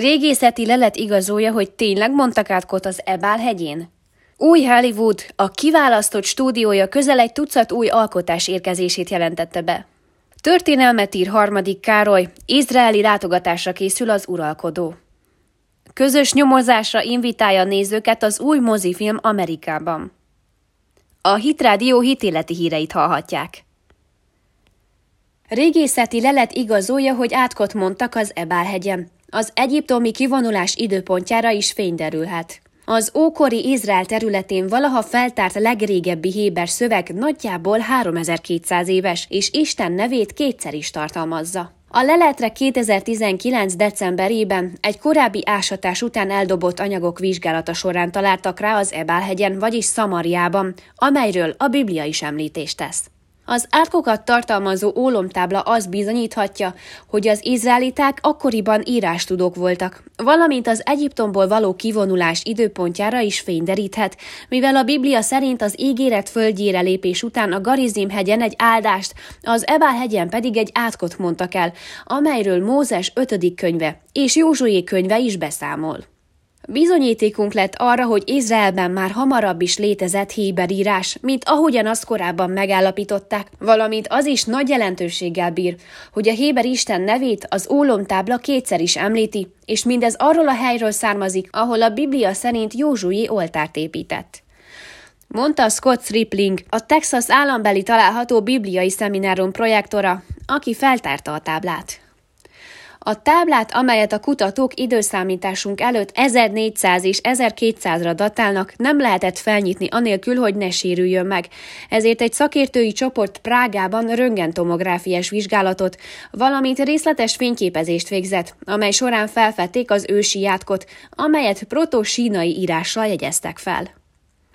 Régészeti lelet igazolja, hogy tényleg mondtak át kot az Ebál hegyén? Új Hollywood, a kiválasztott stúdiója közel egy tucat új alkotás érkezését jelentette be. Történelmet ír harmadik Károly, izraeli látogatásra készül az uralkodó. Közös nyomozásra invitálja a nézőket az új mozifilm Amerikában. A Hitrádió hitéleti híreit hallhatják. Régészeti lelet igazolja, hogy átkot mondtak az Ebál-hegyen. Az egyiptomi kivonulás időpontjára is fény derülhet. Az ókori Izrael területén valaha feltárt legrégebbi héber szöveg nagyjából 3200 éves, és Isten nevét kétszer is tartalmazza. A leletre 2019. decemberében egy korábbi ásatás után eldobott anyagok vizsgálata során találtak rá az Ebálhegyen, vagyis Szamariában, amelyről a Biblia is említést tesz. Az átkokat tartalmazó ólomtábla az bizonyíthatja, hogy az izraeliták akkoriban írástudók voltak, valamint az Egyiptomból való kivonulás időpontjára is fényderíthet, mivel a Biblia szerint az ígéret földjére lépés után a Garizim hegyen egy áldást, az Ebál hegyen pedig egy átkot mondtak el, amelyről Mózes 5. könyve és Józsué könyve is beszámol. Bizonyítékunk lett arra, hogy Izraelben már hamarabb is létezett héber írás, mint ahogyan azt korábban megállapították, valamint az is nagy jelentőséggel bír, hogy a héber Isten nevét az ólomtábla kétszer is említi, és mindez arról a helyről származik, ahol a Biblia szerint Józsué oltárt épített. Mondta Scott Stripling, a Texas állambeli található bibliai szeminárum projektora, aki feltárta a táblát. A táblát, amelyet a kutatók időszámításunk előtt 1400 és 1200-ra datálnak, nem lehetett felnyitni anélkül, hogy ne sérüljön meg. Ezért egy szakértői csoport Prágában röntgentomográfiás vizsgálatot, valamint részletes fényképezést végzett, amely során felfedték az ősi játkot, amelyet proto-sínai írással jegyeztek fel.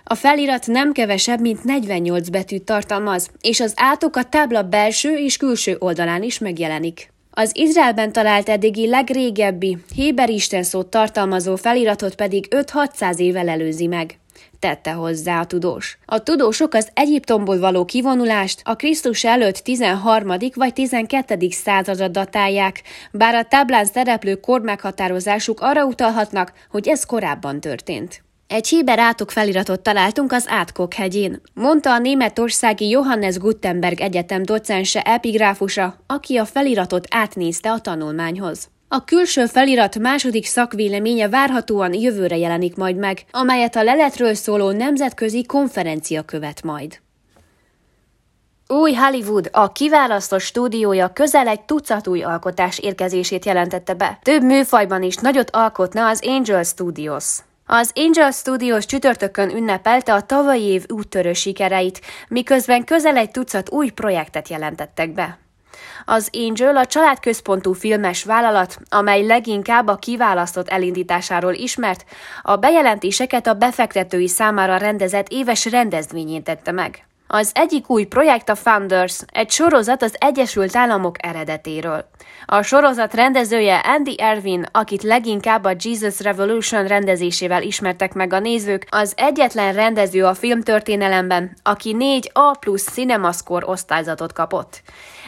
A felirat nem kevesebb, mint 48 betűt tartalmaz, és az átok a tábla belső és külső oldalán is megjelenik. Az Izraelben talált eddigi legrégebbi, Héber Isten szót tartalmazó feliratot pedig 5-600 évvel előzi meg tette hozzá a tudós. A tudósok az Egyiptomból való kivonulást a Krisztus előtt 13. vagy 12. századra datálják, bár a táblán szereplő kormeghatározásuk arra utalhatnak, hogy ez korábban történt. Egy héber átok feliratot találtunk az Átkok hegyén, mondta a németországi Johannes Gutenberg Egyetem docense epigráfusa, aki a feliratot átnézte a tanulmányhoz. A külső felirat második szakvéleménye várhatóan jövőre jelenik majd meg, amelyet a leletről szóló nemzetközi konferencia követ majd. Új Hollywood, a kiválasztott stúdiója közel egy tucat új alkotás érkezését jelentette be. Több műfajban is nagyot alkotna az Angel Studios. Az Angel Studios csütörtökön ünnepelte a tavalyi év úttörő sikereit, miközben közel egy tucat új projektet jelentettek be. Az Angel a családközpontú filmes vállalat, amely leginkább a kiválasztott elindításáról ismert, a bejelentéseket a befektetői számára rendezett éves rendezvényén tette meg. Az egyik új projekt a Founders, egy sorozat az Egyesült Államok eredetéről. A sorozat rendezője Andy Erwin, akit leginkább a Jesus Revolution rendezésével ismertek meg a nézők, az egyetlen rendező a filmtörténelemben, aki négy A plusz Cinemascore osztályzatot kapott.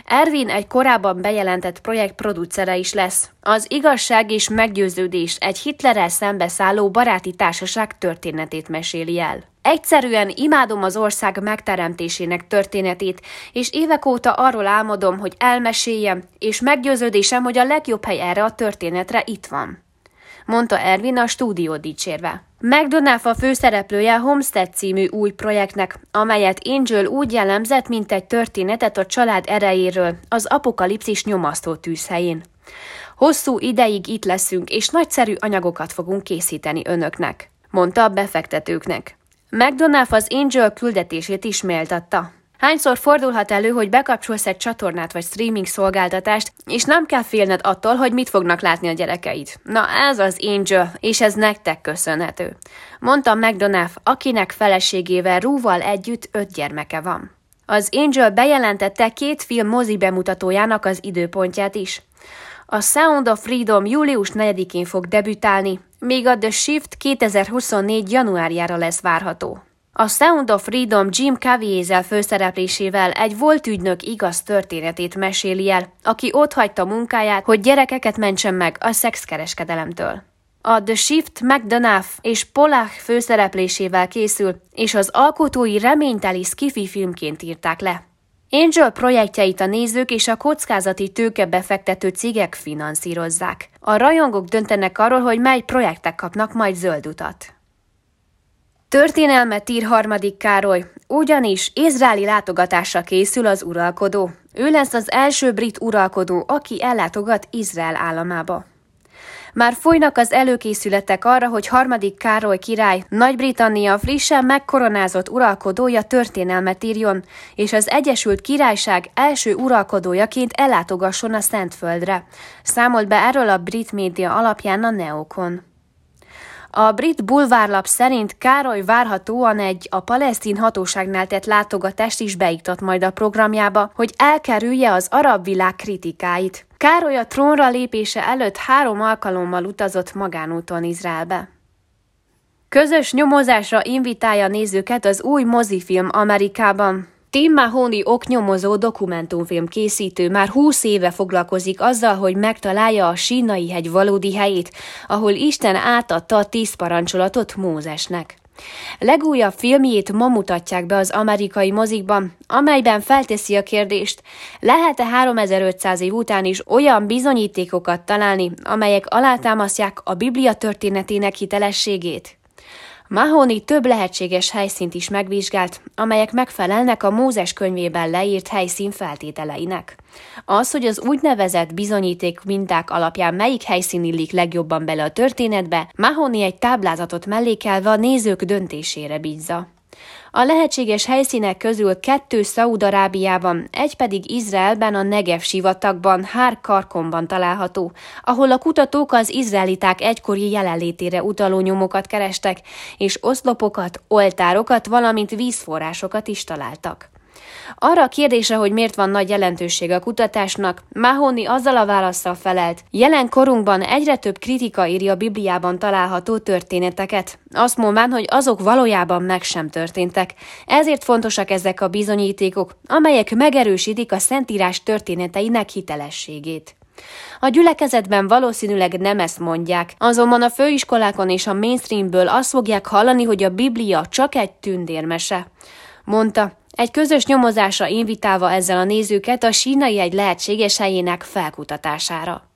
Ervin egy korábban bejelentett projekt producere is lesz. Az igazság és meggyőződés egy Hitlerrel szembeszálló baráti társaság történetét meséli el. Egyszerűen imádom az ország megteremtésének történetét, és évek óta arról álmodom, hogy elmeséljem, és meggyőződésem, hogy a legjobb hely erre a történetre itt van mondta Ervin a stúdió dicsérve. McDonough a főszereplője Homestead című új projektnek, amelyet Angel úgy jellemzett, mint egy történetet a család erejéről az apokalipszis nyomasztó tűzhelyén. Hosszú ideig itt leszünk, és nagyszerű anyagokat fogunk készíteni önöknek, mondta a befektetőknek. McDonough az Angel küldetését is méltatta. Hányszor fordulhat elő, hogy bekapcsolsz egy csatornát vagy streaming szolgáltatást, és nem kell félned attól, hogy mit fognak látni a gyerekeid. Na ez az Angel, és ez nektek köszönhető. Mondta McDonough, akinek feleségével Rúval együtt öt gyermeke van. Az Angel bejelentette két film mozi bemutatójának az időpontját is. A Sound of Freedom július 4-én fog debütálni, míg a The Shift 2024 januárjára lesz várható. A Sound of Freedom Jim Caviezel főszereplésével egy volt ügynök igaz történetét meséli el, aki otthagyta munkáját, hogy gyerekeket mentsen meg a szexkereskedelemtől. A The Shift McDonough és Polach főszereplésével készül, és az alkotói reményteli skifi filmként írták le. Angel projektjeit a nézők és a kockázati tőke befektető cégek finanszírozzák. A rajongók döntenek arról, hogy mely projektek kapnak majd zöld utat. Történelmet ír harmadik Károly, ugyanis izraeli látogatásra készül az uralkodó. Ő lesz az első brit uralkodó, aki ellátogat Izrael államába. Már folynak az előkészületek arra, hogy harmadik Károly király, Nagy-Britannia frissen megkoronázott uralkodója történelmet írjon, és az Egyesült Királyság első uralkodójaként ellátogasson a Szentföldre. Számolt be erről a brit média alapján a Neokon. A brit bulvárlap szerint Károly várhatóan egy a palesztin hatóságnál tett látogatást is beiktat majd a programjába, hogy elkerülje az arab világ kritikáit. Károly a trónra lépése előtt három alkalommal utazott magánúton Izraelbe. Közös nyomozásra invitálja nézőket az új mozifilm Amerikában. Tim Mahoney oknyomozó dokumentumfilm készítő már 20 éve foglalkozik azzal, hogy megtalálja a sínai hegy valódi helyét, ahol Isten átadta a tíz parancsolatot Mózesnek. Legújabb filmjét ma mutatják be az amerikai mozikban, amelyben felteszi a kérdést, lehet-e 3500 év után is olyan bizonyítékokat találni, amelyek alátámasztják a Biblia történetének hitelességét? Mahoney több lehetséges helyszínt is megvizsgált, amelyek megfelelnek a Mózes könyvében leírt helyszín feltételeinek. Az, hogy az úgynevezett bizonyíték minták alapján melyik helyszín illik legjobban bele a történetbe, Mahoney egy táblázatot mellékelve a nézők döntésére bízza. A lehetséges helyszínek közül kettő Szaúd-Arábiában, egy pedig Izraelben a Negev sivatagban, Hár Karkonban található, ahol a kutatók az izraeliták egykori jelenlétére utaló nyomokat kerestek, és oszlopokat, oltárokat, valamint vízforrásokat is találtak. Arra a kérdésre, hogy miért van nagy jelentőség a kutatásnak, Mahoney azzal a válaszsal felelt. Jelen korunkban egyre több kritika írja a Bibliában található történeteket, azt mondván, hogy azok valójában meg sem történtek. Ezért fontosak ezek a bizonyítékok, amelyek megerősítik a Szentírás történeteinek hitelességét. A gyülekezetben valószínűleg nem ezt mondják, azonban a főiskolákon és a mainstreamből azt fogják hallani, hogy a Biblia csak egy tündérmese. Mondta, egy közös nyomozásra invitálva ezzel a nézőket a sínai egy lehetséges helyének felkutatására.